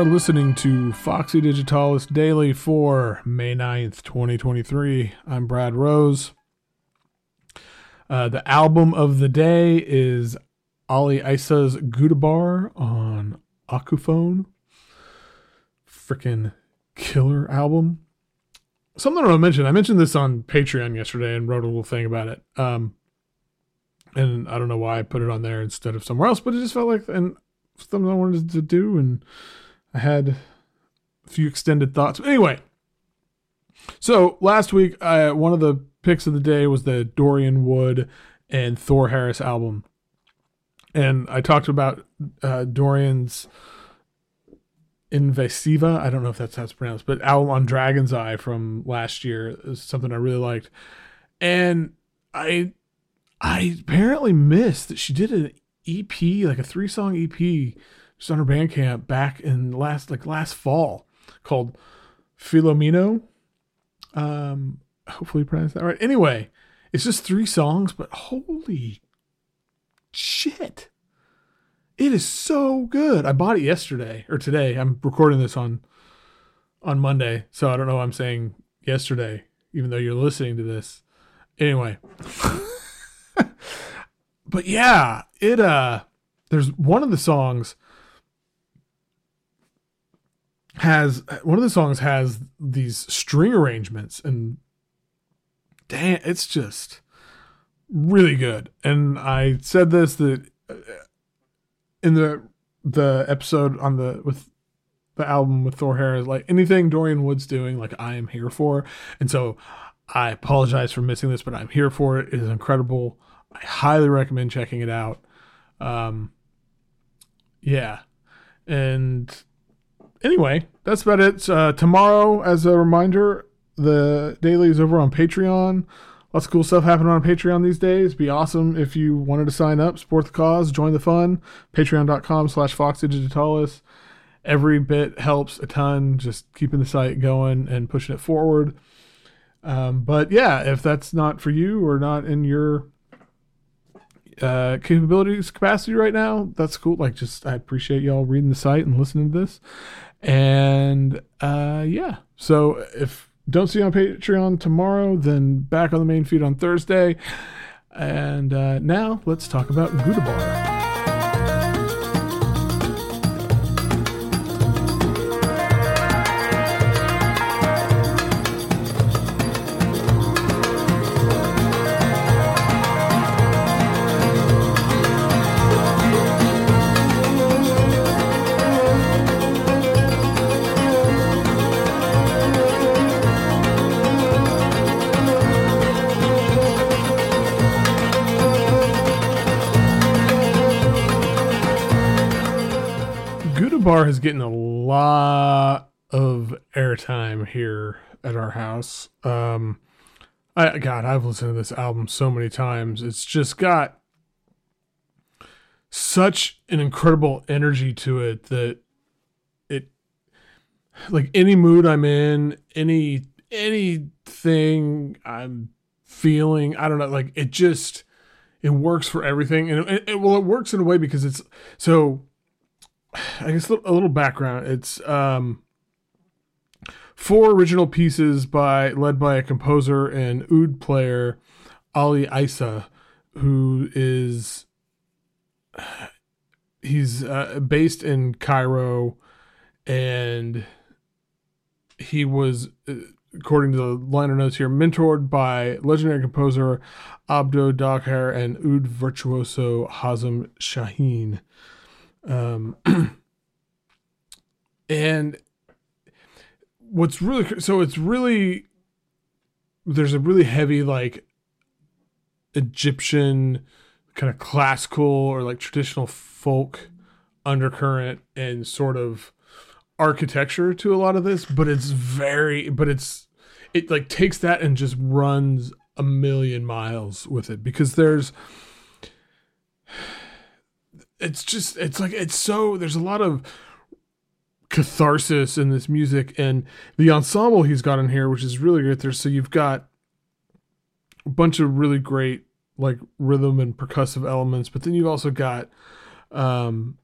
Are listening to Foxy Digitalis Daily for May 9th, 2023. I'm Brad Rose. Uh, the album of the day is Aly Eissa's Gudabar on Akuphone. Freaking killer album. Something I want to mention. I mentioned this on Patreon yesterday and wrote a little thing about it. Um, and I don't know why I put it on there instead of somewhere else, but it just felt like and something I wanted to do, and I had a few extended thoughts. Anyway, so last week, I, one of the picks of the day was the Dorian Wood and Thor Harris album, and I talked about uh, Dorian's Invasiva. I don't know if that's how it's pronounced, but album on Dragon's Eye from last year is something I really liked, and I I apparently missed that she did an EP, like a three song EP, her Bandcamp back in last like last fall called Philomeno. Um, hopefully pronounced that right. Anyway, it's just three songs, but holy shit. It is so good. I bought it yesterday or today. I'm recording this on on Monday, so I don't know I'm saying yesterday, even though you're listening to this. Anyway. but yeah, it uh there's one of the songs has one of the songs has these string arrangements and damn it's just really good. And i said this that uh, in the the episode on the with the album with thor harris like anything dorian wood's doing like i am here for. And so i apologize for missing this but i'm here for it. It is incredible. I highly recommend checking it out. Um yeah. And anyway, that's about it. Uh, tomorrow, as a reminder, the daily is over on Patreon. Lots of cool stuff happening on Patreon these days. Be awesome if you wanted to sign up, support the cause, join the fun. Patreon.com slash foxdigitalis. Every bit helps a ton, just keeping the site going and pushing it forward. Um, but yeah, if that's not for you or not in your uh, capabilities capacity right now, that's cool. Like, just I appreciate y'all reading the site and listening to this. And uh, yeah, so if don't see you on Patreon tomorrow, then back on the main feed on Thursday. And uh, now let's talk about Gouda Bar. Bar is getting a lot of airtime here at our house. Um, I God, I've listened to this album so many times. It's just got such an incredible energy to it that it like any mood I'm in, any anything I'm feeling, I don't know, like it just it works for everything and it, it well it works in a way because it's so I guess a little background. It's um, four original pieces by led by a composer and oud player, Aly Eissa, who is he's uh, based in Cairo, and he was, uh, according to the liner notes here, mentored by legendary composer Abdo Dagher and oud virtuoso Hazem Shaheen. Um, and what's really so it's really there's a really heavy like Egyptian kind of classical or like traditional folk undercurrent and sort of architecture to a lot of this, but it's very but it's it like takes that and just runs a million miles with it because there's it's just it's like it's so there's a lot of catharsis in this music and the ensemble he's got in here which is really great there so you've got a bunch of really great like rhythm and percussive elements but then you've also got um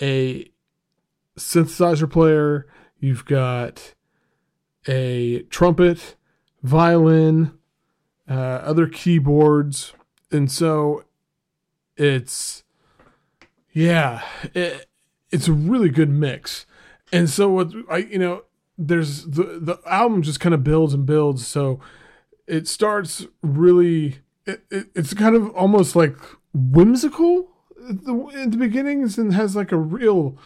a synthesizer player, you've got a trumpet, violin, uh, other keyboards, and so it's yeah, it, it's a really good mix. And so what I you know there's the the album just kind of builds and builds. So it starts really it, it, it's kind of almost like whimsical the, the beginnings and has like a real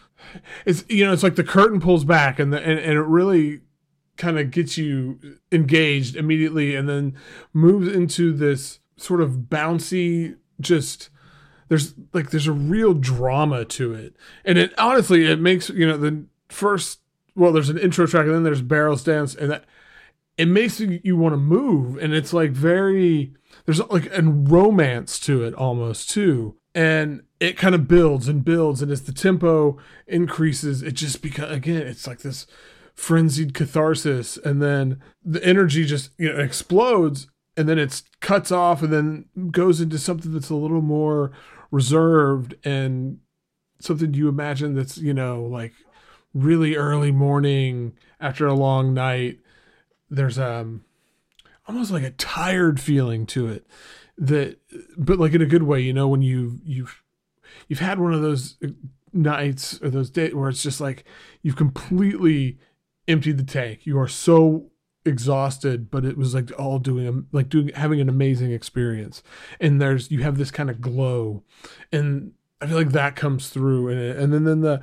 it's you know it's like the curtain pulls back and the, and, and it really kind of gets you engaged immediately and then moves into this sort of bouncy just there's like there's a real drama to it. And it honestly it makes you know the first well there's an intro track and then there's barrels dance and that it makes you, want to move. And it's like very there's like a romance to it almost too. And it kind of builds and builds. And as the tempo increases it just because again it's like this frenzied catharsis. And then the energy just you know explodes and then it cuts off and then goes into something that's a little more reserved and something you imagine that's you know like really early morning after a long night there's um almost like a tired feeling to it that but like in a good way you know when you you've you've had one of those nights or those days where it's just like you've completely emptied the tank. You are so exhausted but it was like all doing um, like doing having an amazing experience. And there's you have this kind of glow and i feel like that comes through in it. And then then the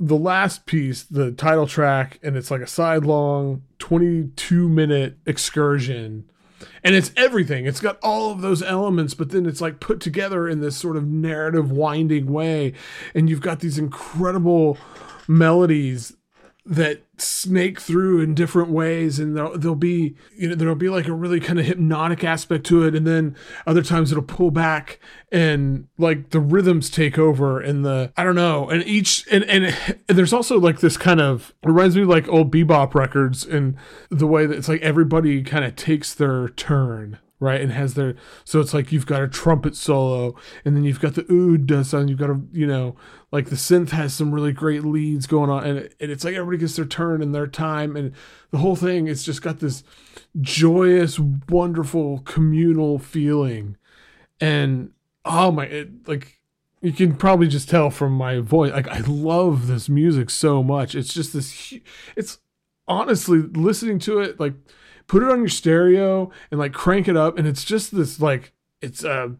the last piece the title track and it's like a side long 22 minute excursion. And it's everything. It's got all of those elements but then it's like put together in this sort of narrative winding way. And you've got these incredible melodies that snake through in different ways and there'll, there'll, be you know there'll be like a really kind of hypnotic aspect to it and then other times it'll pull back and like the rhythms take over and the i don't know and each and and, and there's also like this kind of reminds me of like old bebop records and the way that it's like everybody kind of takes their turn right? And has their so it's like you've got a trumpet solo, and then you've got the oud and you've got a you know like the synth has some really great leads going on, and, and it's like everybody gets their turn and their time, and the whole thing it's just got this joyous, wonderful communal feeling, and oh my, it, like you can probably just tell from my voice, like I love this music so much. It's just this, it's honestly listening to it like put it on your stereo and like crank it up and it's just this like it's a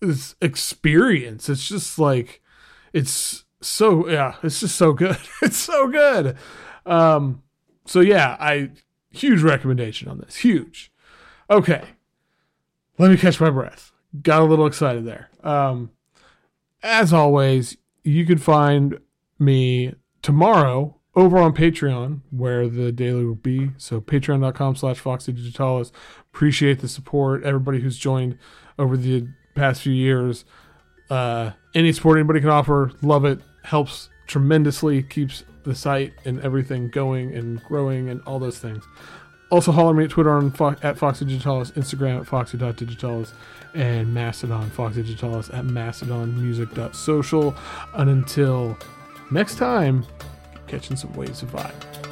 this experience. It's just like it's so yeah it's just so good. It's so good. Um so yeah i huge recommendation on this. Huge. Okay. Let me catch my breath. Got a little excited there. Um as always you can find me tomorrow over on Patreon, where the daily will be. So patreon.com slash Foxy Digitalis. Appreciate the support. Everybody who's joined over the past few years. Uh, any support anybody can offer, love it. Helps tremendously, keeps the site and everything going and growing and all those things. Also, holler me at Twitter on Fo- at Foxy Digitalis, Instagram at Foxy.digitalis, and Mastodon, Foxy Digitalis at mastodonmusic.social. And until next time, catching some waves of vibe.